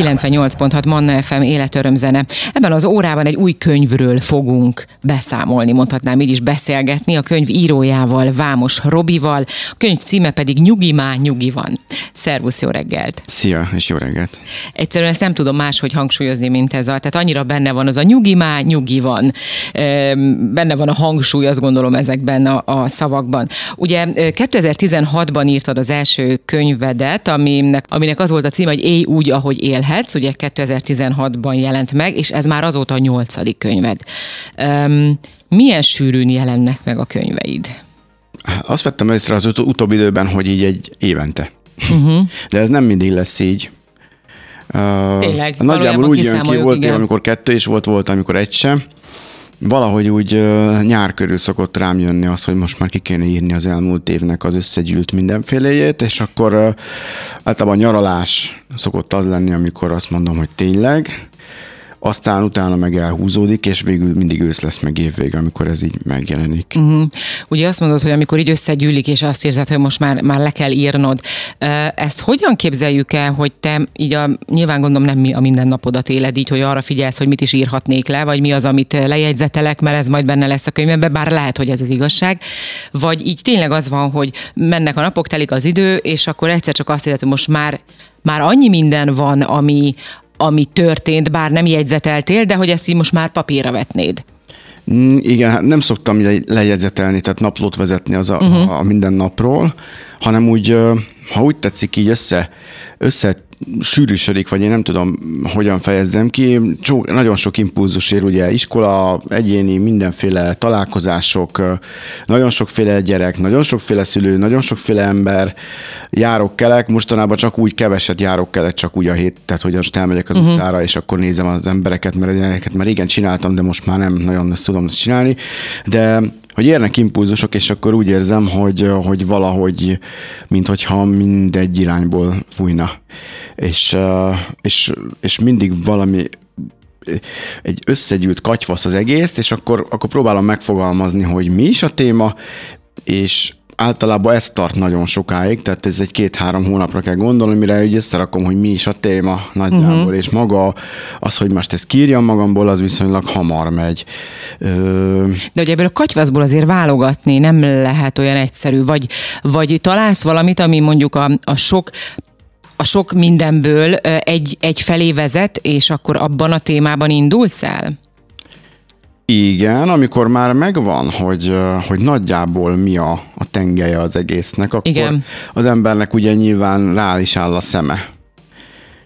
98.6 Manna FM életörömzene. Ebben az órában egy új könyvről fogunk beszámolni, mondhatnám így is beszélgetni, a könyv írójával, Vámos Robival, a könyv címe pedig Nyugi má, nyugi van. Szervusz, jó reggelt! Szia, és jó reggelt! Egyszerűen ezt nem tudom máshogy hangsúlyozni, mint ez a, tehát annyira benne van az a nyugi má, nyugi van. Benne van a hangsúly, azt gondolom ezekben a, a szavakban. Ugye 2016-ban írtad az első könyvedet, aminek, aminek az volt a címe, hogy Élj úgy, ahogy élhetsz, ugye 2016-ban jelent meg, és ez már azóta a nyolcadik könyved. Milyen sűrűn jelennek meg a könyveid? Azt vettem észre az ut- utóbbi időben, hogy így egy évente. Uh-huh. De ez nem mindig lesz így. Tényleg? Uh, nagyjából úgy jön ki, volt év, amikor kettő is volt, volt, amikor egy sem. Valahogy úgy nyár körül szokott rám jönni az, hogy most már ki kéne írni az elmúlt évnek az összegyűlt mindenféléjét, és akkor általában nyaralás szokott az lenni, amikor azt mondom, hogy tényleg, aztán utána meg elhúzódik, és végül mindig ősz lesz meg évvége, amikor ez így megjelenik. Uh-huh. Ugye azt mondod, hogy amikor így összegyűlik, és azt érzed, hogy most már, már le kell írnod. Ezt hogyan képzeljük el, hogy te így a, nyilván gondolom nem mi a mindennapodat éled így, hogy arra figyelsz, hogy mit is írhatnék le, vagy mi az, amit lejegyzetelek, mert ez majd benne lesz a könyvemben, bár lehet, hogy ez az igazság. Vagy így tényleg az van, hogy mennek a napok, telik az idő, és akkor egyszer csak azt érzed, hogy most már már annyi minden van, ami, ami történt, bár nem jegyzeteltél, de hogy ezt így most már papírra vetnéd. Mm, igen, hát nem szoktam lejegyzetelni, tehát naplót vezetni az a, uh-huh. a minden napról, hanem úgy, ha úgy tetszik, így össze, össze sűrűsödik, vagy én nem tudom, hogyan fejezzem ki. Csó, nagyon sok impulzus ér, ugye iskola, egyéni, mindenféle találkozások, nagyon sokféle gyerek, nagyon sokféle szülő, nagyon sokféle ember, járok kelek, mostanában csak úgy keveset járok kelek, csak úgy a hét, tehát hogy most elmegyek az uh-huh. utcára, és akkor nézem az embereket, mert ezeket már igen csináltam, de most már nem nagyon ezt tudom ezt csinálni, de hogy érnek impulzusok, és akkor úgy érzem, hogy, hogy valahogy, minthogyha mindegy irányból fújna. És, és, és mindig valami egy összegyűlt katyvasz az egész, és akkor, akkor próbálom megfogalmazni, hogy mi is a téma, és általában ez tart nagyon sokáig, tehát ez egy két-három hónapra kell gondolni, mire úgy összerakom, hogy mi is a téma nagyjából, uh-huh. és maga az, hogy most ezt kírjam magamból, az viszonylag hamar megy. Ö... De hogy ebből a katyvaszból azért válogatni nem lehet olyan egyszerű, vagy, vagy találsz valamit, ami mondjuk a, a sok a sok mindenből egy, egy felé vezet, és akkor abban a témában indulsz el? Igen, amikor már megvan, hogy, hogy nagyjából mi a, tengelye az egésznek, akkor Igen. az embernek ugye nyilván rá is áll a szeme.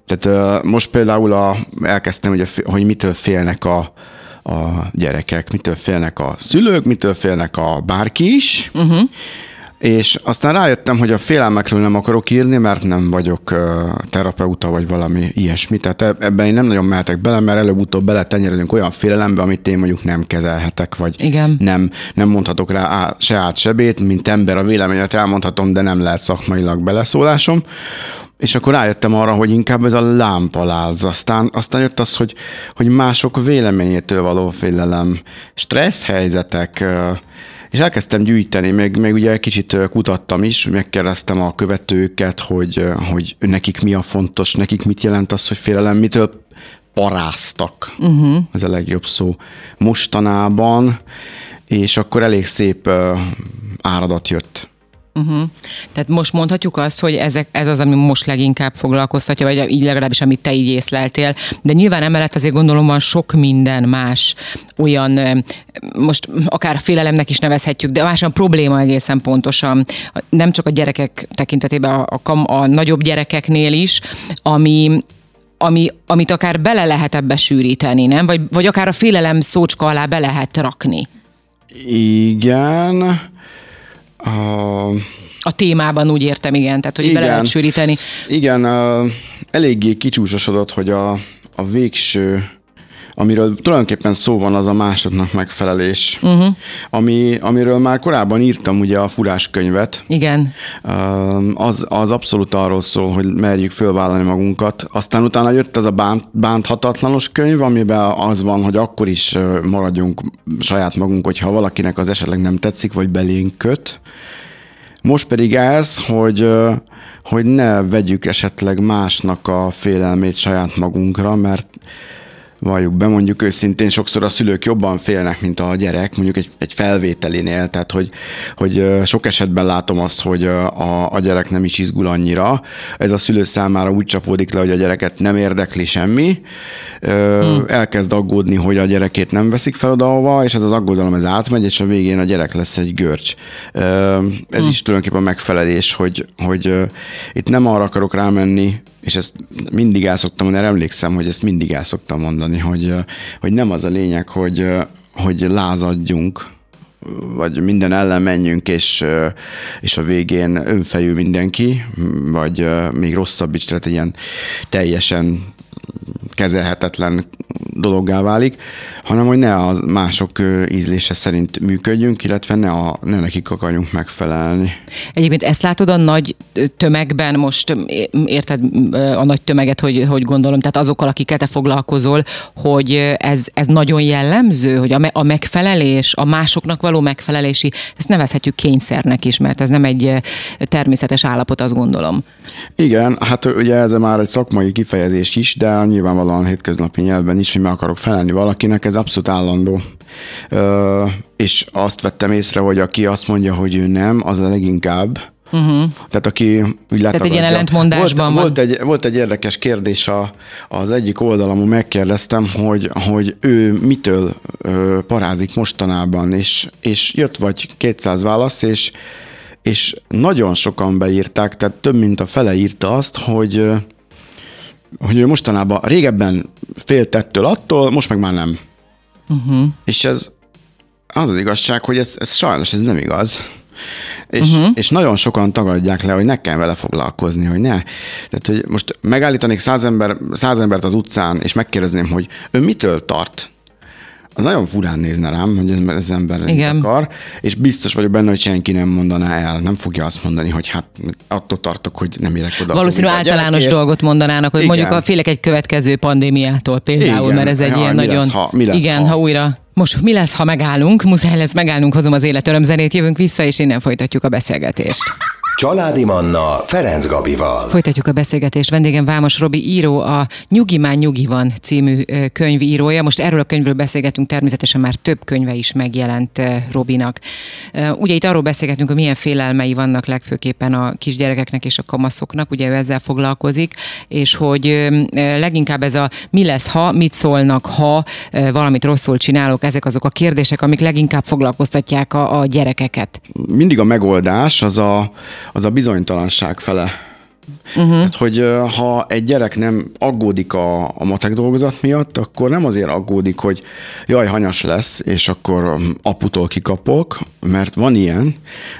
Tehát most például a, elkezdtem, ugye, hogy mitől félnek a, a gyerekek, mitől félnek a szülők, mitől félnek a bárki is, uh-huh. És aztán rájöttem, hogy a félelmekről nem akarok írni, mert nem vagyok terapeuta vagy valami ilyesmi. Tehát e- ebben én nem nagyon mehetek bele, mert előbb-utóbb beletenyerülünk olyan félelembe, amit én mondjuk nem kezelhetek, vagy Igen. Nem, nem mondhatok rá á, se át, se bét, mint ember a véleményet elmondhatom, de nem lehet szakmailag beleszólásom. És akkor rájöttem arra, hogy inkább ez a lámpaláz. Aztán, aztán jött az, hogy, hogy mások véleményétől való félelem, stressz helyzetek, és elkezdtem gyűjteni, meg, meg ugye kicsit kutattam is, megkérdeztem a követőket, hogy, hogy nekik mi a fontos, nekik mit jelent az, hogy félelem, mitől paráztak. Uh-huh. Ez a legjobb szó. Mostanában, és akkor elég szép áradat jött Uh-huh. Tehát most mondhatjuk azt, hogy ezek, ez az, ami most leginkább foglalkoztatja, vagy így legalábbis, amit te így észleltél. De nyilván emellett azért gondolom van sok minden más olyan, most akár félelemnek is nevezhetjük, de más a probléma egészen pontosan. Nem csak a gyerekek tekintetében, a, a, a nagyobb gyerekeknél is, ami, ami, amit akár bele lehet ebbe sűríteni, nem? Vagy, vagy akár a félelem szócska alá be lehet rakni. Igen. A, a témában úgy értem, igen, tehát hogy igen, bele lehet sűríteni. Igen, eléggé kicsúsosodott, hogy a, a végső amiről tulajdonképpen szó van, az a másodnak megfelelés, uh-huh. ami, amiről már korábban írtam ugye a furáskönyvet. Igen. Az, az abszolút arról szól, hogy merjük fölvállalni magunkat. Aztán utána jött ez a bánt, bánthatatlanos könyv, amiben az van, hogy akkor is maradjunk saját magunk, hogyha valakinek az esetleg nem tetszik, vagy belénk köt Most pedig ez, hogy, hogy ne vegyük esetleg másnak a félelmét saját magunkra, mert valljuk be, mondjuk őszintén sokszor a szülők jobban félnek, mint a gyerek, mondjuk egy, egy felvételinél, tehát hogy, hogy sok esetben látom azt, hogy a, a gyerek nem is izgul annyira. Ez a szülő számára úgy csapódik le, hogy a gyereket nem érdekli semmi, hmm. elkezd aggódni, hogy a gyerekét nem veszik fel oda, és ez az aggodalom ez átmegy, és a végén a gyerek lesz egy görcs. Ez hmm. is tulajdonképpen megfelelés, hogy, hogy itt nem arra akarok rámenni, és ezt mindig el szoktam mondani, emlékszem, hogy ezt mindig el szoktam mondani, hogy, hogy nem az a lényeg, hogy, hogy lázadjunk, vagy minden ellen menjünk, és, és a végén önfejű mindenki, vagy még rosszabb is, tehát ilyen teljesen kezelhetetlen dologgá válik, hanem hogy ne a mások ízlése szerint működjünk, illetve ne, a, ne nekik akarjunk megfelelni. Egyébként ezt látod a nagy tömegben, most érted a nagy tömeget, hogy, hogy gondolom, tehát azokkal, akikkel te foglalkozol, hogy ez, ez nagyon jellemző, hogy a, me, a megfelelés, a másoknak való megfelelési, ezt nevezhetjük kényszernek is, mert ez nem egy természetes állapot, azt gondolom. Igen, hát ugye ez már egy szakmai kifejezés is, de nyilvánvalóan hétköznapi nyelven is, hogy meg akarok felelni valakinek, ez abszolút állandó. Ö, és azt vettem észre, hogy aki azt mondja, hogy ő nem, az a leginkább Uh-huh. Tehát aki úgy Tehát egy ilyen ellentmondásban volt, volt, egy, volt egy érdekes kérdés a, az egyik oldalamon, megkérdeztem, hogy, hogy ő mitől ö, parázik mostanában, és, és jött vagy 200 válasz, és, és nagyon sokan beírták, tehát több mint a fele írta azt, hogy hogy ő mostanában régebben félt ettől attól, most meg már nem. Uh-huh. És ez az az igazság, hogy ez, ez sajnos ez nem igaz. És, uh-huh. és nagyon sokan tagadják le, hogy ne kell vele foglalkozni, hogy ne. Tehát, hogy most megállítanék száz, ember, száz embert az utcán, és megkérdezném, hogy ő mitől tart? Az nagyon furán nézne rám, hogy ez, ez ember Igen. akar, és biztos vagyok benne, hogy senki nem mondaná el, nem fogja azt mondani, hogy hát attól tartok, hogy nem érek oda. Valószínű általános dolgot mondanának, hogy Igen. mondjuk a félek egy következő pandémiától például, Igen. mert ez egy ja, ilyen mi nagyon... Lesz, ha, mi lesz, Igen, ha, ha újra most mi lesz, ha megállunk? Muszáj lesz megállnunk, hozom az életörömzenét, jövünk vissza, és innen folytatjuk a beszélgetést. Családi Manna Ferenc Gabival. Folytatjuk a beszélgetést. Vendégem Vámos Robi író, a Nyugi már nyugi van című könyv írója. Most erről a könyvről beszélgetünk, természetesen már több könyve is megjelent Robinak. Ugye itt arról beszélgetünk, hogy milyen félelmei vannak legfőképpen a kisgyerekeknek és a kamaszoknak, ugye ő ezzel foglalkozik, és hogy leginkább ez a mi lesz, ha, mit szólnak, ha valamit rosszul csinálok, ezek azok a kérdések, amik leginkább foglalkoztatják a, a gyerekeket. Mindig a megoldás az a az a bizonytalanság fele. Uh-huh. Hát, hogy ha egy gyerek nem aggódik a, a matek dolgozat miatt, akkor nem azért aggódik, hogy jaj, hanyas lesz, és akkor aputól kikapok, mert van ilyen,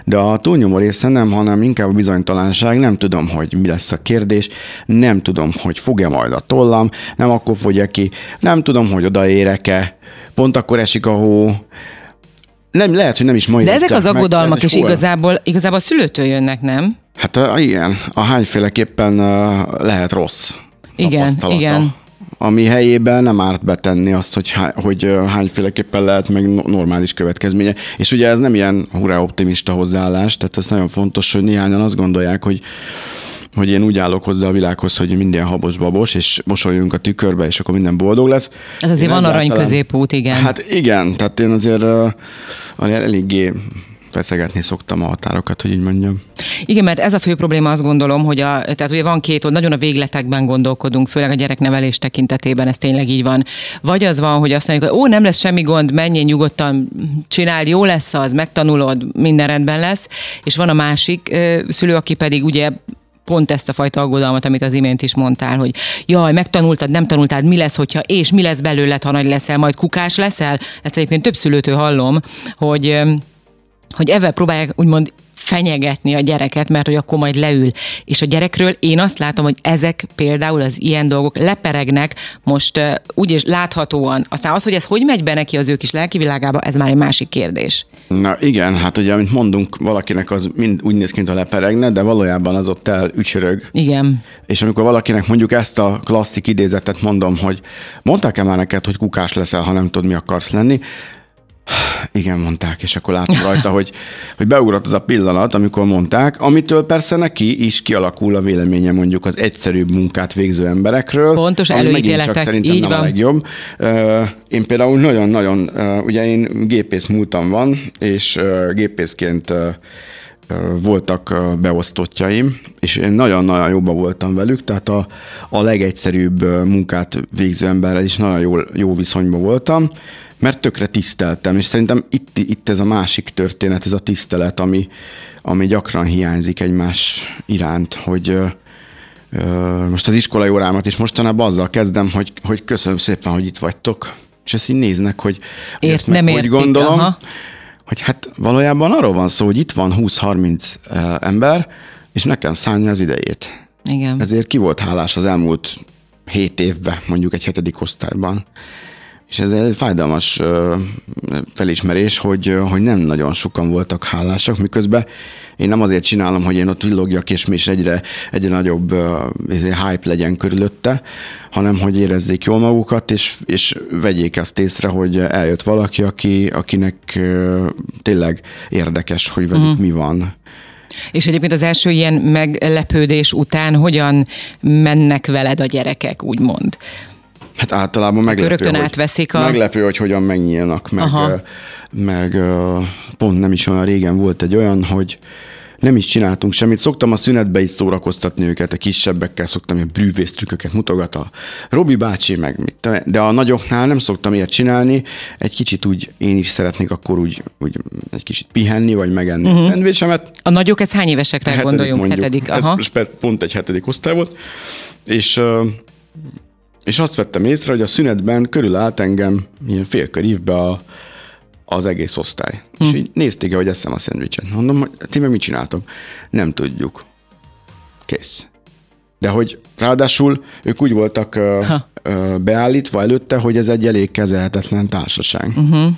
de a túlnyomó része nem, hanem inkább a bizonytalanság, nem tudom, hogy mi lesz a kérdés, nem tudom, hogy fogja majd a tollam, nem akkor fogja ki, nem tudom, hogy odaérek-e, pont akkor esik a hó, nem, lehet, hogy nem is majd. De ezek az aggodalmak is igazából, igazából a szülőtől jönnek, nem? Hát a, igen, a hányféleképpen lehet rossz Igen, igen. Ami helyében nem árt betenni azt, hogy, hogy hányféleképpen lehet meg normális következménye. És ugye ez nem ilyen hurrá optimista hozzáállás, tehát ez nagyon fontos, hogy néhányan azt gondolják, hogy hogy én úgy állok hozzá a világhoz, hogy minden habos-babos, és mosoljunk a tükörbe, és akkor minden boldog lesz. Ez azért én van arany középút, igen. Hát igen, tehát én azért uh, eléggé feszegetni szoktam a határokat, hogy így mondjam. Igen, mert ez a fő probléma, azt gondolom, hogy a, tehát ugye van két, nagyon a végletekben gondolkodunk, főleg a gyereknevelés tekintetében, ez tényleg így van. Vagy az van, hogy azt mondjuk, hogy ó, nem lesz semmi gond, menjél nyugodtan, csináld, jó lesz az, megtanulod, minden rendben lesz. És van a másik ö, szülő, aki pedig ugye pont ezt a fajta aggodalmat, amit az imént is mondtál, hogy jaj, megtanultad, nem tanultad, mi lesz, hogyha, és mi lesz belőled, ha nagy leszel, majd kukás leszel. Ezt egyébként több szülőtől hallom, hogy hogy ezzel próbálják úgymond fenyegetni a gyereket, mert hogy akkor majd leül. És a gyerekről én azt látom, hogy ezek például az ilyen dolgok leperegnek most uh, úgyis láthatóan. Aztán az, hogy ez hogy megy be neki az ő kis lelkivilágába, ez már egy másik kérdés. Na igen, hát ugye, amit mondunk, valakinek az mind úgy néz ki, mint a leperegne, de valójában az ott ücsörög. Igen. És amikor valakinek mondjuk ezt a klasszik idézetet mondom, hogy mondták-e már neked, hogy kukás leszel, ha nem tudod, mi akarsz lenni, Igen, mondták, és akkor látom rajta, hogy, hogy beugrott az a pillanat, amikor mondták, amitől persze neki is kialakul a véleménye mondjuk az egyszerűbb munkát végző emberekről. Pontos ami előítéletek, csak szerintem így nem van. a legjobb. Én például nagyon-nagyon, ugye én gépész múltam van, és gépészként voltak beosztottjaim, és én nagyon-nagyon jobban voltam velük, tehát a, a legegyszerűbb munkát végző emberrel is nagyon jó, jó viszonyban voltam, mert tökre tiszteltem, és szerintem itt, itt ez a másik történet, ez a tisztelet, ami, ami gyakran hiányzik egymás iránt, hogy most az iskolai órámat is mostanában azzal kezdem, hogy, hogy köszönöm szépen, hogy itt vagytok, és ezt így néznek, hogy, hogy Ért- ezt meg nem hogy értik, gondolom, aha. hogy hát valójában arról van szó, hogy itt van 20-30 ö, ember, és nekem szállni az idejét. Igen. Ezért ki volt hálás az elmúlt 7 évben, mondjuk egy hetedik osztályban. És ez egy fájdalmas felismerés, hogy, hogy nem nagyon sokan voltak hálásak, miközben én nem azért csinálom, hogy én ott villogjak, és és egyre, egyre nagyobb izé, hype legyen körülötte, hanem hogy érezzék jól magukat, és, és vegyék ezt észre, hogy eljött valaki, aki, akinek tényleg érdekes, hogy velük uh-huh. mi van. És egyébként az első ilyen meglepődés után hogyan mennek veled a gyerekek, úgymond? Hát általában meglepő, rögtön hogy, átveszik a- meglepő, hogy hogyan megnyílnak, meg, Aha. meg pont nem is olyan régen volt egy olyan, hogy nem is csináltunk semmit. Szoktam a szünetbe is szórakoztatni őket, a kisebbekkel szoktam ilyen brűvésztrükköket mutogat a Robi bácsi, meg mit, de a nagyoknál nem szoktam ilyet csinálni. Egy kicsit úgy én is szeretnék akkor úgy, úgy egy kicsit pihenni, vagy megenni uh-huh. a szendvicsemet. A nagyok, ez hány évesekre Hetedik gondoljunk? mondjuk. Hetedik. Ez Aha. pe- pont egy hetedik osztály volt. És, és azt vettem észre, hogy a szünetben körülállt engem ilyen félkörívbe a, az egész osztály. Hm. És így nézték, hogy eszem a szendvicset. Mondom, hogy ti meg mit csináltok? Nem tudjuk. Kész. De hogy ráadásul ők úgy voltak Ha. ö, beállítva előtte, hogy ez egy elég kezelhetetlen társaság. Uh-huh.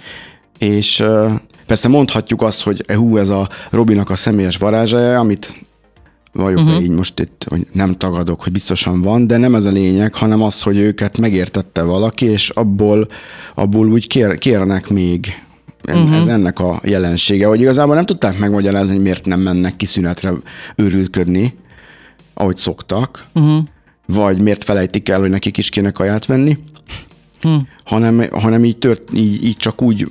És ö, persze mondhatjuk azt, hogy hú, ez a Robinak a személyes varázsája, amit vagyok uh-huh. így most itt, hogy nem tagadok, hogy biztosan van, de nem ez a lényeg, hanem az, hogy őket megértette valaki, és abból, abból úgy kér, kérnek még. Uh-huh. Ez ennek a jelensége, hogy igazából nem tudták megmagyarázni, hogy miért nem mennek ki szünetre őrülködni, ahogy szoktak, uh-huh. vagy miért felejtik el, hogy nekik is kéne kaját venni, uh-huh. hanem, hanem így, tört, így, így csak úgy,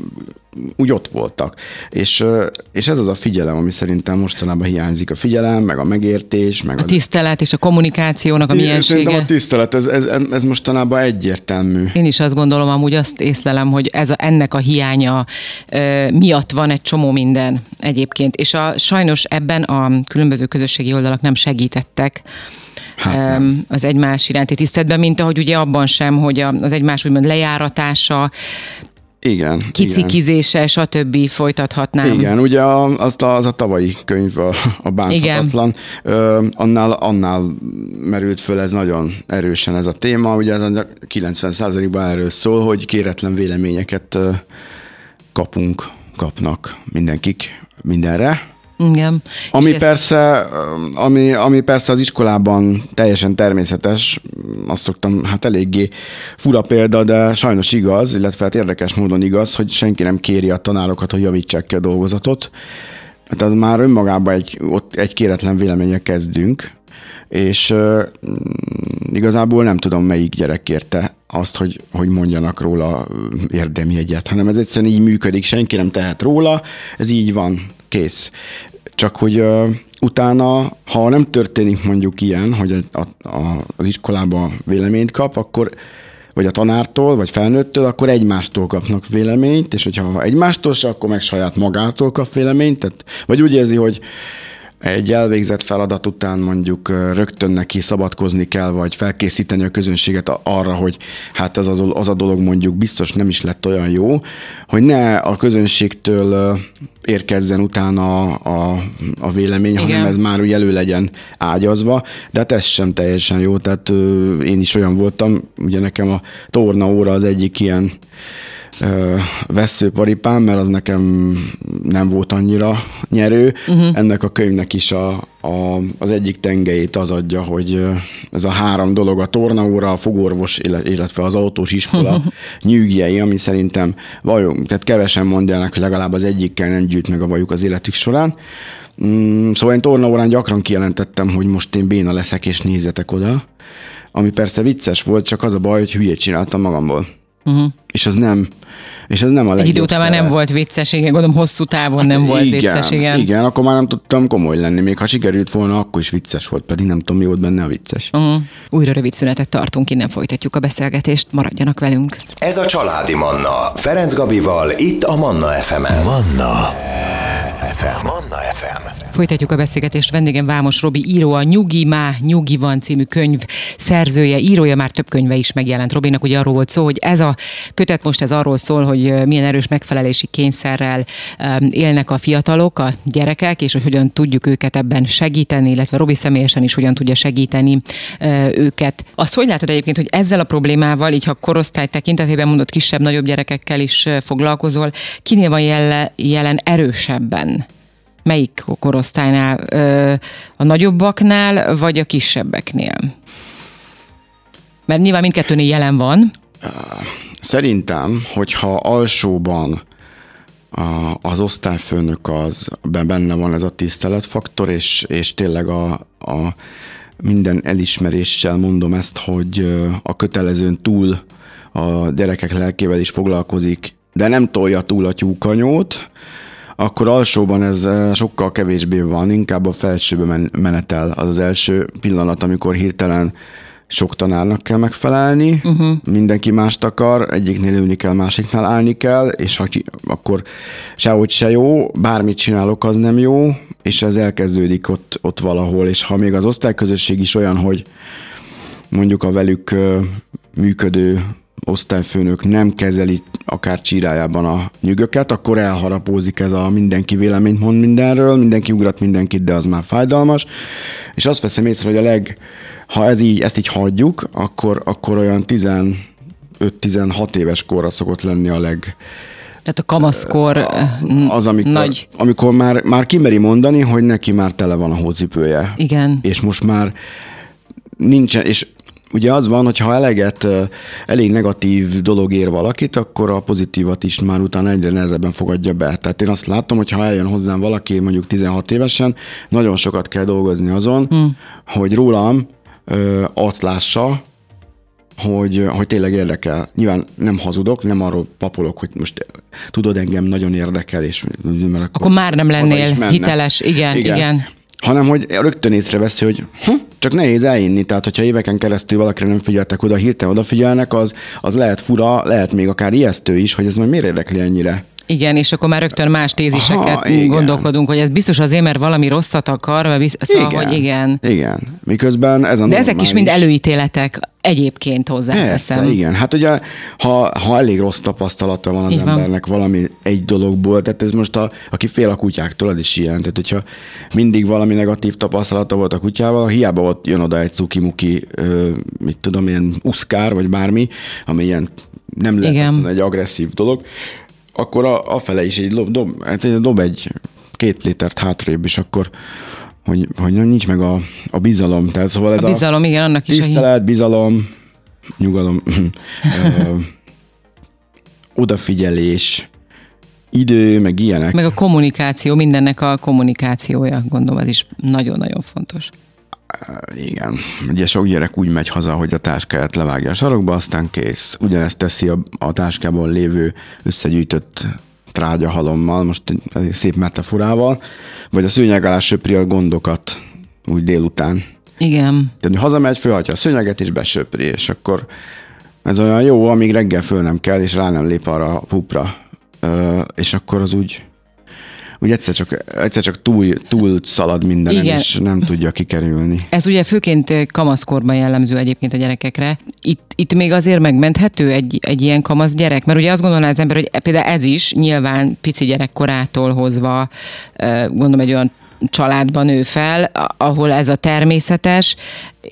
úgy ott voltak. És, és ez az a figyelem, ami szerintem mostanában hiányzik. A figyelem, meg a megértés, meg A tisztelet és a kommunikációnak a Szerintem miensége. a tisztelet, ez, ez, ez mostanában egyértelmű. Én is azt gondolom, amúgy azt észlelem, hogy ez a, ennek a hiánya ö, miatt van egy csomó minden egyébként, és a, sajnos ebben a különböző közösségi oldalak nem segítettek. Hát nem. az egymás iránti tiszteletben, mint ahogy ugye abban sem, hogy a- az egymás úgymond lejáratása, Igen. kicikizése, stb. folytathatnám. Igen, igen ugye a, azt a, az a tavalyi könyv, a, a bántatlan, ö, annál, annál merült föl ez nagyon erősen ez a téma, ugye ez a 90%-ban erről szól, hogy kéretlen véleményeket kapunk, kapnak mindenkik mindenre, Igen. Ami És persze, ami, ami persze az iskolában teljesen természetes, azt szoktam, hát eléggé fura példa, de sajnos igaz, illetve hát érdekes módon igaz, hogy senki nem kéri a tanárokat, hogy javítsák ki a dolgozatot. Hát az már önmagában egy, ott egy kéretlen véleménye kezdünk, és igazából nem tudom, melyik gyerek kérte azt, hogy, hogy mondjanak róla érdemi egyet, hanem ez egyszerűen így működik, senki nem tehet róla, ez így van, kész. Csak hogy uh, utána, ha nem történik mondjuk ilyen, hogy a, a, az iskolába véleményt kap, akkor vagy a tanártól, vagy felnőttől, akkor egymástól kapnak véleményt, és hogyha egymástól se, akkor meg saját magától kap véleményt, tehát, vagy úgy érzi, hogy egy elvégzett feladat után mondjuk rögtön neki szabadkozni kell, vagy felkészíteni a közönséget arra, hogy hát az a, az a dolog mondjuk biztos nem is lett olyan jó, hogy ne a közönségtől érkezzen utána a, a, a vélemény, Igen. hanem ez már úgy elő legyen ágyazva, de hát ez sem teljesen jó, tehát én is olyan voltam, ugye nekem a torna óra az egyik ilyen veszőparipám, mert az nekem nem volt annyira nyerő. Uh-huh. Ennek a könyvnek is a, a, az egyik tengelyét az adja, hogy ez a három dolog, a tornaóra, a fogorvos, illetve az autós iskola nyűgjei, ami szerintem vajon, tehát kevesen mondják, hogy legalább az egyikkel nem gyűjt meg a vajuk az életük során. Mm, szóval én tornaórán gyakran kijelentettem, hogy most én béna leszek, és nézzetek oda. Ami persze vicces volt, csak az a baj, hogy hülyét csináltam magamból. Uh-huh. És az nem, és ez nem a legjobb Egy idő után már nem volt vicces, igen, gondolom hosszú távon hát nem volt igen, vicces, igen. Igen, akkor már nem tudtam komoly lenni, még ha sikerült volna, akkor is vicces volt, pedig nem tudom, mi volt benne a vicces. Uh-huh. Újra rövid szünetet tartunk, innen folytatjuk a beszélgetést, maradjanak velünk. Ez a Családi Manna, Ferenc Gabival, itt a Manna FM-en. Manna FM. Manna FM. Folytatjuk a beszélgetést. Vendégem Vámos Robi író, a Nyugi Má, Nyugi van című könyv szerzője, írója, már több könyve is megjelent. Robinak ugye arról volt szó, hogy ez a kötet most ez arról szól, hogy milyen erős megfelelési kényszerrel élnek a fiatalok, a gyerekek, és hogy hogyan tudjuk őket ebben segíteni, illetve Robi személyesen is hogyan tudja segíteni őket. Azt hogy látod egyébként, hogy ezzel a problémával, így ha korosztály tekintetében mondott kisebb-nagyobb gyerekekkel is foglalkozol, kinél van jelle, jelen erősebben? Melyik korosztálynál? A nagyobbaknál, vagy a kisebbeknél? Mert nyilván mindkettőnél jelen van. Szerintem, hogyha alsóban az osztályfőnök az benne van ez a tiszteletfaktor, és, és tényleg a, a minden elismeréssel mondom ezt, hogy a kötelezőn túl a gyerekek lelkével is foglalkozik, de nem tolja túl a tyúkanyót, akkor alsóban ez sokkal kevésbé van, inkább a felsőbe menetel az az első pillanat, amikor hirtelen sok tanárnak kell megfelelni, uh-huh. mindenki mást akar, egyiknél ülni kell, másiknál állni kell, és ha, akkor sehogy se jó, bármit csinálok, az nem jó, és ez elkezdődik ott, ott valahol, és ha még az osztályközösség is olyan, hogy mondjuk a velük működő osztályfőnök nem kezeli akár csírájában a nyügöket, akkor elharapózik ez a mindenki véleményt mond mindenről, mindenki ugrat mindenkit, de az már fájdalmas. És azt veszem észre, hogy a leg, ha ez így, ezt így hagyjuk, akkor, akkor olyan 15-16 éves korra szokott lenni a leg, tehát a kamaszkor az, amikor, nagy... amikor már, már kimeri mondani, hogy neki már tele van a hócipője. Igen. És most már nincsen, és Ugye az van, hogy ha eleget, elég negatív dolog ér valakit, akkor a pozitívat is már utána egyre nehezebben fogadja be. Tehát én azt látom, hogy ha eljön hozzám valaki mondjuk 16 évesen, nagyon sokat kell dolgozni azon, hmm. hogy rólam azt lássa, hogy, hogy tényleg érdekel. Nyilván nem hazudok, nem arról papolok, hogy most tudod, engem nagyon érdekel, és mert akkor, akkor már nem lennél hiteles. Igen, igen. igen hanem hogy rögtön észreveszi, hogy hm, csak nehéz elinni, tehát hogyha éveken keresztül valakire nem figyeltek oda, hirtelen odafigyelnek, az, az lehet fura, lehet még akár ijesztő is, hogy ez majd miért érdekli ennyire. Igen, és akkor már rögtön más téziseket Aha, igen. gondolkodunk, hogy ez biztos azért, mert valami rosszat akar, vagy biztos, szóval, igen, hogy igen. Igen, miközben ez a De ezek is mind előítéletek egyébként hozzáteszem. Persze, igen. Hát ugye, ha, ha elég rossz tapasztalata van az Így embernek van. valami egy dologból, tehát ez most, a, aki fél a kutyáktól, az is ilyen. Tehát, hogyha mindig valami negatív tapasztalata volt a kutyával, hiába ott jön oda egy cukimuki, mit tudom, ilyen uszkár, vagy bármi, ami ilyen nem lehet egy agresszív dolog, akkor a, a fele is egy dob, dob, hát dob egy két litert hátrébb, és akkor hogy, hogy nincs meg a, a bizalom. Tehát szóval ez a bizalom, a igen, annak is. Tisztelet, bizalom, nyugalom, ö, odafigyelés, idő, meg ilyenek. Meg a kommunikáció, mindennek a kommunikációja, gondolom, az is nagyon-nagyon fontos. Igen. Ugye sok gyerek úgy megy haza, hogy a táskáját levágja a sarokba, aztán kész. Ugyanezt teszi a, a táskában lévő összegyűjtött trágyahalommal, most egy szép metaforával, vagy a szőnyeg alá söpri a gondokat úgy délután. Igen. Tehát hazamegy, fölhatja a szőnyeget, és besöpri, és akkor ez olyan jó, amíg reggel föl nem kell, és rá nem lép arra a pupra. és akkor az úgy úgy egyszer csak, egyszer csak túl, túl szalad minden, és nem tudja kikerülni. Ez ugye főként kamaszkorban jellemző egyébként a gyerekekre. Itt, itt még azért megmenthető egy, egy ilyen kamasz gyerek, mert ugye azt gondolná az ember, hogy például ez is nyilván pici gyerekkorától hozva, gondolom egy olyan családban nő fel, ahol ez a természetes,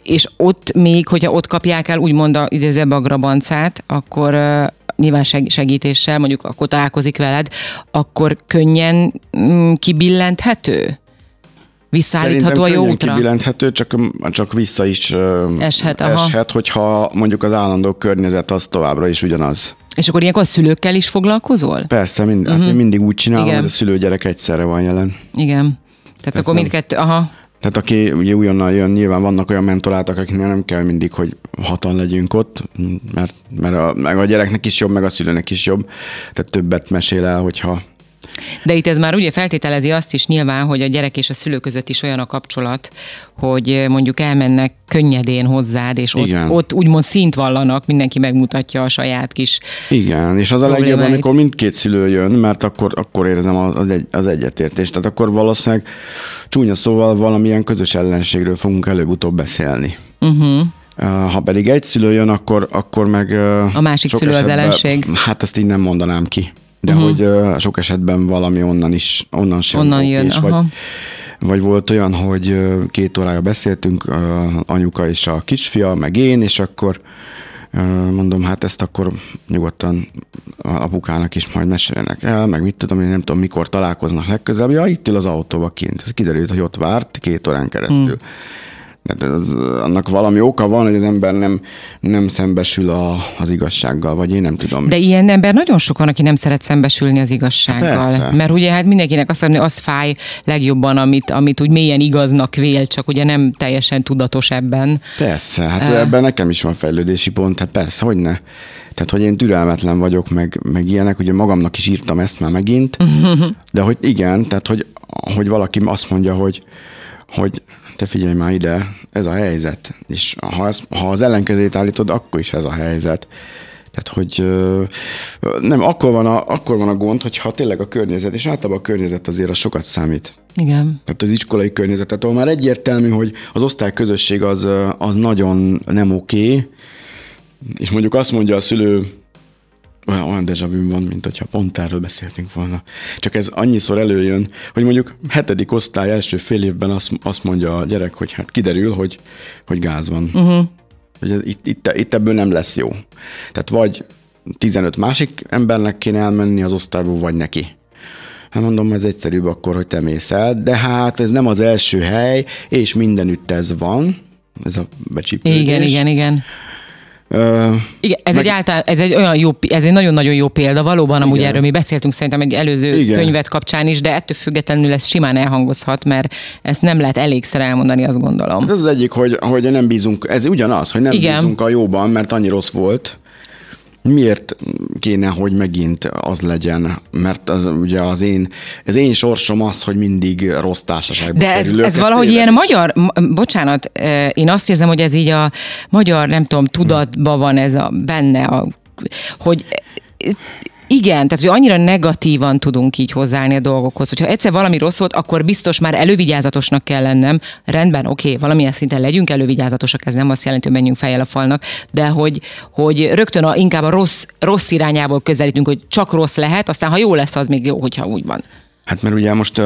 és ott még, hogyha ott kapják el úgymond a, idézőbb a grabancát, akkor, nyilván segítéssel, mondjuk akkor találkozik veled, akkor könnyen mm, kibillenthető? Visszaállítható a jó útra? kibillenthető, csak, csak vissza is eshet, eshet hogyha mondjuk az állandó környezet az továbbra is ugyanaz. És akkor ilyenkor a szülőkkel is foglalkozol? Persze, mind, uh-huh. hát én mindig úgy csinálom, Igen. hogy a szülőgyerek egyszerre van jelen. Igen. Tehát, Tehát akkor mindkettő, aha. Tehát aki ugye újonnan jön, nyilván vannak olyan mentorátok, akiknél nem kell mindig, hogy hatan legyünk ott, mert, mert a, meg a gyereknek is jobb, meg a szülőnek is jobb. Tehát többet mesél el, hogyha de itt ez már ugye feltételezi azt is nyilván, hogy a gyerek és a szülő között is olyan a kapcsolat, hogy mondjuk elmennek könnyedén hozzád, és ott, ott úgymond szint vallanak, mindenki megmutatja a saját kis Igen, és az a legjobb, amikor mindkét szülő jön, mert akkor, akkor érzem az, egy, az egyetértést. Tehát akkor valószínűleg csúnya szóval valamilyen közös ellenségről fogunk előbb-utóbb beszélni. Uh-huh. Ha pedig egy szülő jön, akkor, akkor meg... A másik szülő az ellenség? Hát ezt így nem mondanám ki de uh-huh. hogy uh, sok esetben valami onnan is, onnan sem onnan jön, is, vagy, vagy volt olyan, hogy két órája beszéltünk, uh, anyuka és a kisfia, meg én, és akkor mondom, hát ezt akkor nyugodtan apukának is majd mesélnek el, meg mit tudom, én nem tudom, mikor találkoznak legközelebb. Ja, itt ül az autóba kint. Ez kiderült, hogy ott várt két órán keresztül. Mm. De az, annak valami oka van, hogy az ember nem, nem szembesül a, az igazsággal, vagy én nem tudom. De ilyen ember nagyon sok van, aki nem szeret szembesülni az igazsággal. Persze. Mert ugye hát mindenkinek azt mondja, az fáj legjobban, amit, amit úgy mélyen igaznak vél, csak ugye nem teljesen tudatos ebben. Persze, hát uh. ebben nekem is van fejlődési pont, hát persze, hogy ne. Tehát, hogy én türelmetlen vagyok, meg, meg ilyenek, ugye magamnak is írtam ezt már megint, de hogy igen, tehát, hogy, hogy valaki azt mondja, hogy, hogy te figyelj már ide, ez a helyzet. És ha, ez, ha az ellenkezét állítod, akkor is ez a helyzet. Tehát, hogy nem, akkor van, a, akkor van a gond, hogyha tényleg a környezet, és általában a környezet azért a sokat számít. Igen. Tehát az iskolai környezet, tehát ahol már egyértelmű, hogy az osztályközösség az, az nagyon nem oké, okay, és mondjuk azt mondja a szülő, olyan, olyan deja vu van, mint hogyha pont erről beszéltünk volna. Csak ez annyiszor előjön, hogy mondjuk hetedik osztály első fél évben azt, azt mondja a gyerek, hogy hát kiderül, hogy, hogy gáz van. Uh-huh. Hogy itt, itt, itt ebből nem lesz jó. Tehát vagy 15 másik embernek kéne elmenni az osztályból, vagy neki. Hát mondom, ez egyszerűbb akkor, hogy te mész el, de hát ez nem az első hely, és mindenütt ez van, ez a becsípődés. Igen, igen, igen. Igen, ez, meg... egy által, ez egy olyan jó, ez egy nagyon-nagyon jó példa, valóban amúgy Igen. erről mi beszéltünk szerintem egy előző Igen. könyvet kapcsán is, de ettől függetlenül ez simán elhangozhat, mert ezt nem lehet elégszer elmondani, azt gondolom. Hát ez az egyik, hogy, hogy nem bízunk, ez ugyanaz, hogy nem Igen. bízunk a jóban, mert annyi rossz volt, miért kéne, hogy megint az legyen? Mert az, ugye az én, az én sorsom az, hogy mindig rossz társaságban De ez, ez valahogy ilyen is. magyar, bocsánat, én azt érzem, hogy ez így a magyar, nem tudom, tudatban van ez a, benne, a, hogy igen, tehát hogy annyira negatívan tudunk így hozzáállni a dolgokhoz, hogyha egyszer valami rossz volt, akkor biztos már elővigyázatosnak kell lennem. Rendben, oké, okay, valamilyen szinten legyünk elővigyázatosak, ez nem azt jelenti, hogy menjünk fejjel a falnak, de hogy, hogy rögtön a, inkább a rossz, rossz irányából közelítünk, hogy csak rossz lehet, aztán ha jó lesz, az még jó, hogyha úgy van. Hát mert ugye most uh,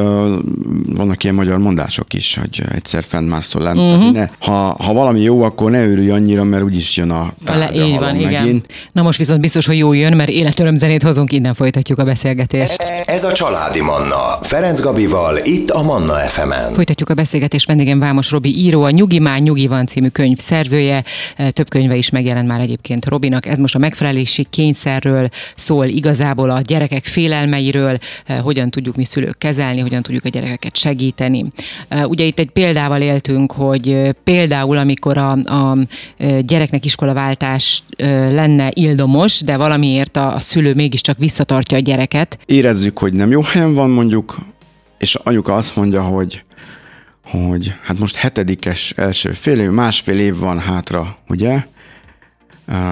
vannak ilyen magyar mondások is, hogy egyszer fennmászol lent. Uh-huh. Ne, ha, ha valami jó, akkor ne őrülj annyira, mert úgyis jön a tárgya, Így van, megint. igen. Na most viszont biztos, hogy jó jön, mert életöröm zenét hozunk, innen folytatjuk a beszélgetést. E, ez a Családi Manna. Ferenc Gabival, itt a Manna fm -en. Folytatjuk a beszélgetést, vendégem Vámos Robi író, a Nyugi Már Nyugi van című könyv szerzője. E, több könyve is megjelent már egyébként Robinak. Ez most a megfelelési kényszerről szól, igazából a gyerekek félelmeiről, e, hogyan tudjuk mi szülők kezelni, hogyan tudjuk a gyerekeket segíteni. Ugye itt egy példával éltünk, hogy például amikor a, a gyereknek iskolaváltás lenne ildomos, de valamiért a, a szülő mégiscsak visszatartja a gyereket. Érezzük, hogy nem jó helyen van mondjuk, és anyuka azt mondja, hogy hogy hát most hetedikes első fél év, másfél év van hátra, ugye?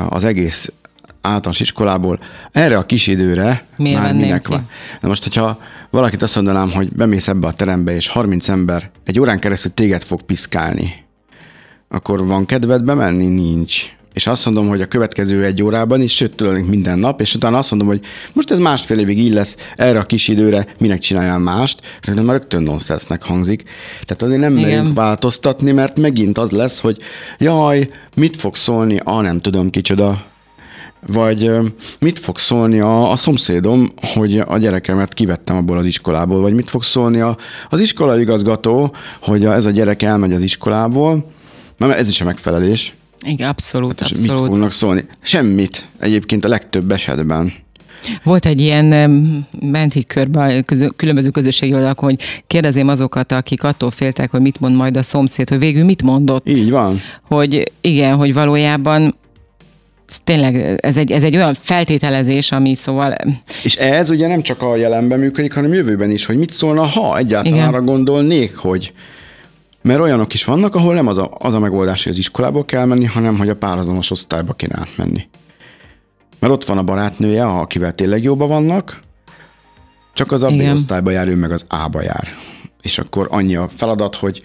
Az egész általános iskolából. Erre a kis időre Miért már minek ki? van. Na most, hogyha valakit azt mondanám, hogy bemész ebbe a terembe, és 30 ember egy órán keresztül téged fog piszkálni, akkor van kedved bemenni? Nincs. És azt mondom, hogy a következő egy órában is, sőt, tulajdonképpen minden nap, és utána azt mondom, hogy most ez másfél évig így lesz, erre a kis időre minek csináljál mást, és már rögtön nonsensnek hangzik. Tehát azért nem merünk változtatni, mert megint az lesz, hogy jaj, mit fog szólni, a nem tudom kicsoda, Vagy mit fog szólni a, a szomszédom, hogy a gyerekemet kivettem abból az iskolából, vagy mit fog szólni a, az iskolai igazgató, hogy a, ez a gyerek elmegy az iskolából, mert ez is a megfelelés. Igen, abszolút, hát, abszolút. Mit fognak szólni? Semmit egyébként a legtöbb esetben. Volt egy ilyen, ment így körbe a közö, különböző közösségi oldalakon, hogy kérdezém azokat, akik attól féltek, hogy mit mond majd a szomszéd, hogy végül mit mondott. Így van. Hogy igen, hogy valójában tényleg, ez egy, ez egy olyan feltételezés, ami szóval... És ez ugye nem csak a jelenben működik, hanem jövőben is, hogy mit szólna, ha egyáltalán Igen. arra gondolnék, hogy mert olyanok is vannak, ahol nem az a, az a megoldás, hogy az iskolából kell menni, hanem hogy a párhuzamos osztályba kéne átmenni. Mert ott van a barátnője, akivel tényleg jóban vannak, csak az a B osztályba jár, ő meg az A-ba jár. És akkor annyi a feladat, hogy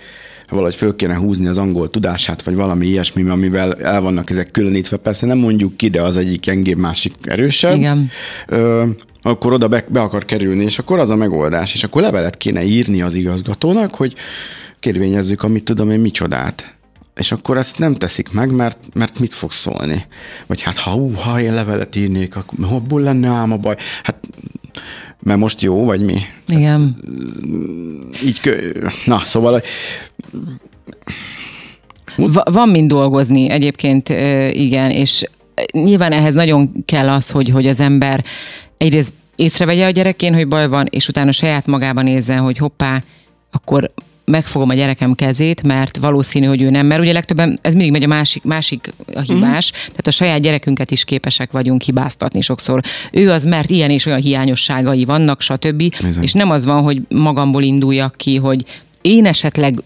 valahogy föl kéne húzni az angol tudását, vagy valami ilyesmi, amivel el vannak ezek különítve. Persze nem mondjuk ki, de az egyik gyengébb, másik erősebb. Igen. Ö, akkor oda be, be akar kerülni, és akkor az a megoldás. És akkor levelet kéne írni az igazgatónak, hogy kérvényezzük, amit tudom én, micsodát. És akkor ezt nem teszik meg, mert, mert mit fog szólni? Vagy hát ha, uh, ha én levelet írnék, akkor hobból lenne ám a baj? Hát mert most jó, vagy mi? Igen. Így, na, szóval van mind dolgozni egyébként, igen, és nyilván ehhez nagyon kell az, hogy, hogy az ember egyrészt észrevegye a gyerekén, hogy baj van, és utána saját magában nézzen, hogy hoppá, akkor megfogom a gyerekem kezét, mert valószínű, hogy ő nem, mert ugye legtöbben ez mindig megy a másik, másik a hibás, mm. tehát a saját gyerekünket is képesek vagyunk hibáztatni sokszor. Ő az, mert ilyen és olyan hiányosságai vannak, stb. Bizony. És nem az van, hogy magamból induljak ki, hogy én esetleg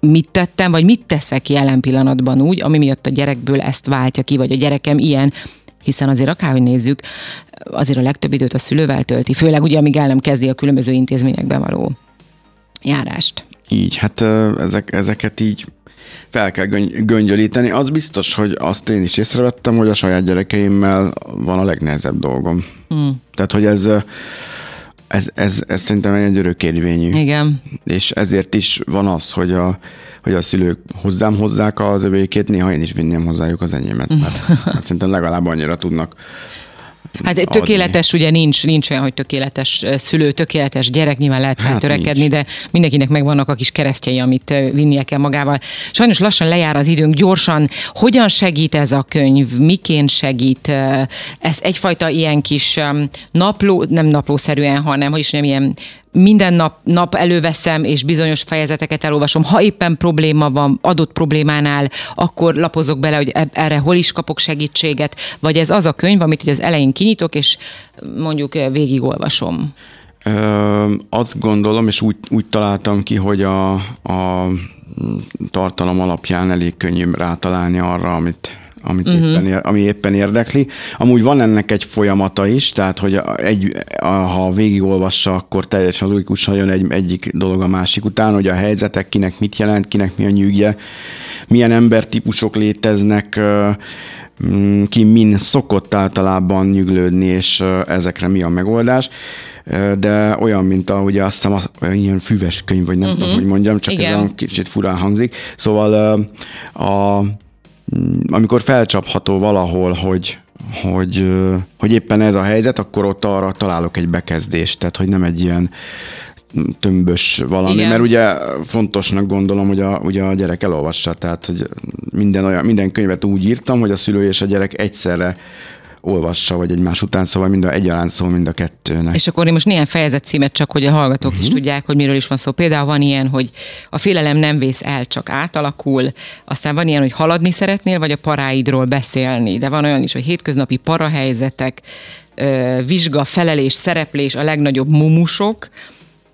mit tettem, vagy mit teszek jelen pillanatban úgy, ami miatt a gyerekből ezt váltja ki, vagy a gyerekem ilyen, hiszen azért akárhogy nézzük, azért a legtöbb időt a szülővel tölti, főleg ugye amíg el nem kezdi a különböző intézményekben való járást. Így, hát ezek, ezeket így fel kell göngyölíteni. Az biztos, hogy azt én is észrevettem, hogy a saját gyerekeimmel van a legnehezebb dolgom. Mm. Tehát, hogy ez, ez, ez, ez szerintem egy örökérvényű. Igen. És ezért is van az, hogy a, hogy a szülők hozzám hozzák az övékét, néha én is vinném hozzájuk az enyémet. Hát, hát szerintem legalább annyira tudnak Hát adni. tökéletes ugye nincs, nincs olyan, hogy tökéletes szülő, tökéletes gyerek, nyilván lehet hát törekedni, nincs. de mindenkinek megvannak a kis keresztjei, amit vinnie kell magával. Sajnos lassan lejár az időnk, gyorsan. Hogyan segít ez a könyv? Miként segít? Ez egyfajta ilyen kis napló, nem naplószerűen, hanem hogy is nem ilyen minden nap, nap előveszem, és bizonyos fejezeteket elolvasom. Ha éppen probléma van, adott problémánál, akkor lapozok bele, hogy erre hol is kapok segítséget, vagy ez az a könyv, amit az elején kinyitok, és mondjuk végigolvasom. Ö, azt gondolom, és úgy, úgy találtam ki, hogy a, a tartalom alapján elég könnyű rátalálni arra, amit, amit uh-huh. éppen, ami éppen érdekli. Amúgy van ennek egy folyamata is, tehát hogy egy, ha végigolvassa, akkor teljesen logikusan jön egy, egyik dolog a másik után, hogy a helyzetek kinek mit jelent, kinek mi a nyűgje, milyen embertípusok léteznek, mm, ki min szokott általában nyüglődni, és ezekre mi a megoldás de olyan, mint a, ugye azt hiszem, ilyen füves könyv, vagy nem uh-huh. tudom, hogy mondjam, csak Igen. ez olyan kicsit furán hangzik. Szóval a, Mm, amikor felcsapható valahol, hogy, hogy, hogy éppen ez a helyzet, akkor ott arra találok egy bekezdést, tehát hogy nem egy ilyen tömbös valami, Igen. mert ugye fontosnak gondolom, hogy a, ugye a gyerek elolvassa, tehát hogy minden, olyan, minden könyvet úgy írtam, hogy a szülő és a gyerek egyszerre olvassa, vagy egymás után, szóval mind a egyaránt szól mind a kettőnek. És akkor én most néhány fejezet címet csak, hogy a hallgatók uh-huh. is mhm. tudják, hogy miről is van szó. Például van ilyen, hogy a félelem nem vész el, csak átalakul. Aztán van ilyen, hogy haladni szeretnél, vagy a paráidról beszélni. De van olyan is, hogy hétköznapi parahelyzetek, vizsga, felelés, szereplés, a legnagyobb mumusok,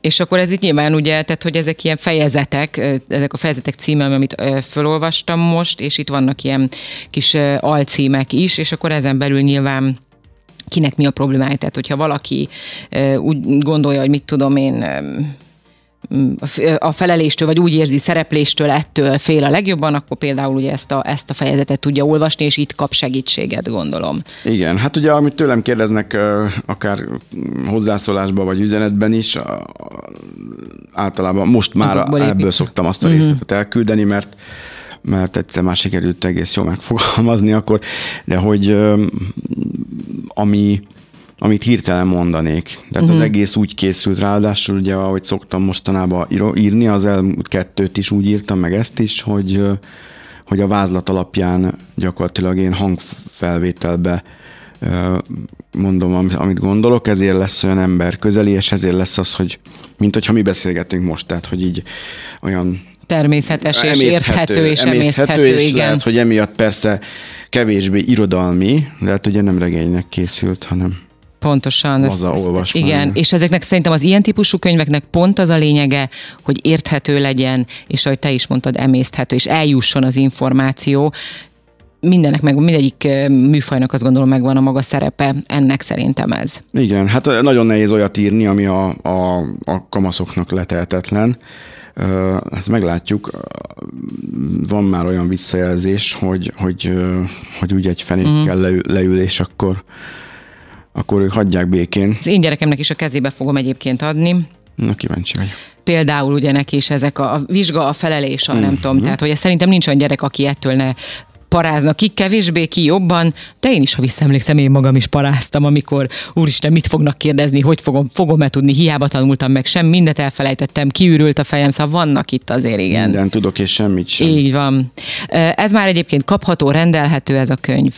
és akkor ez itt nyilván ugye, tehát hogy ezek ilyen fejezetek, ezek a fejezetek címe, amit felolvastam most, és itt vannak ilyen kis alcímek is, és akkor ezen belül nyilván kinek mi a problémája. Tehát, hogyha valaki úgy gondolja, hogy mit tudom én, a feleléstől, vagy úgy érzi szerepléstől, ettől fél a legjobban, akkor például ugye ezt a, ezt a fejezetet tudja olvasni, és itt kap segítséget, gondolom. Igen, hát ugye amit tőlem kérdeznek, akár hozzászólásban, vagy üzenetben is, általában most már ebből szoktam azt a mhm. részletet elküldeni, mert mert egyszer már sikerült egész jól megfogalmazni akkor, de hogy ami, amit hirtelen mondanék. Tehát uh-huh. az mhm. egész úgy készült, ráadásul ugye, ahogy szoktam mostanában írni, az elmúlt kettőt is úgy írtam, meg ezt is, hogy, hogy a vázlat alapján gyakorlatilag én hangfelvételbe mondom, amit gondolok, ezért lesz olyan ember közeli, és ezért lesz az, hogy mint hogyha mi beszélgetünk most, tehát hogy így olyan természetes és érthető és emészhető, emészhető és igen. lehet, hogy emiatt persze kevésbé irodalmi, hát ugye nem regénynek készült, hanem Pontosan. Ez, ez, igen, és ezeknek szerintem az ilyen típusú könyveknek pont az a lényege, hogy érthető legyen, és ahogy te is mondtad, emészthető, és eljusson az információ, mindenek meg, mindegyik műfajnak azt gondolom megvan a maga szerepe, ennek szerintem ez. Igen, hát nagyon nehéz olyat írni, ami a, a, a kamaszoknak letehetetlen. Hát meglátjuk, van már olyan visszajelzés, hogy, hogy, hogy úgy egy fenékkel uh-huh. leül, és akkor, akkor ők hagyják békén. Az én gyerekemnek is a kezébe fogom egyébként adni. Na, kíváncsi vagyok például ugye neki is ezek a, a vizsga, a felelés, a mm. nem tudom, tehát hogy szerintem nincs olyan gyerek, aki ettől ne paráznak, ki kevésbé, ki jobban, de én is, ha visszaemlékszem, én magam is paráztam, amikor úristen, mit fognak kérdezni, hogy fogom, fogom-e tudni, hiába tanultam meg, sem mindet elfelejtettem, kiürült a fejem, szóval vannak itt azért, igen. Minden tudok, és semmit sem. Így van. Ez már egyébként kapható, rendelhető ez a könyv.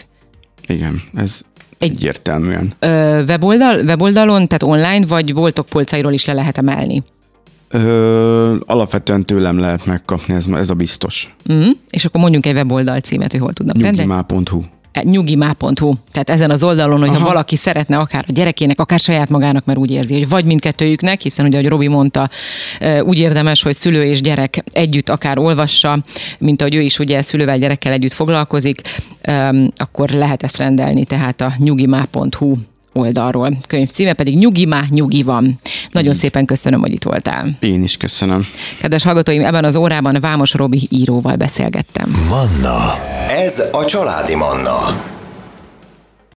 Igen, ez egy egyértelműen. Weboldal, weboldalon, tehát online, vagy voltok polcairól is le lehet emelni? Ö, alapvetően tőlem lehet megkapni, ez, ez a biztos. Mm, és akkor mondjunk egy weboldal címet, hogy hol tudnak Nyugimá.hu e, nyugimá.hu. Tehát ezen az oldalon, hogyha Aha. valaki szeretne akár a gyerekének, akár saját magának, mert úgy érzi, hogy vagy mindkettőjüknek, hiszen ugye, ahogy Robi mondta, úgy érdemes, hogy szülő és gyerek együtt akár olvassa, mint ahogy ő is ugye szülővel, gyerekkel együtt foglalkozik, akkor lehet ezt rendelni, tehát a nyugimá.hu oldalról. Könyv címe pedig Nyugi má, nyugi van. Nagyon mm. szépen köszönöm, hogy itt voltál. Én is köszönöm. Kedves hallgatóim, ebben az órában Vámos Robi íróval beszélgettem. Manna. Ez a családi Manna.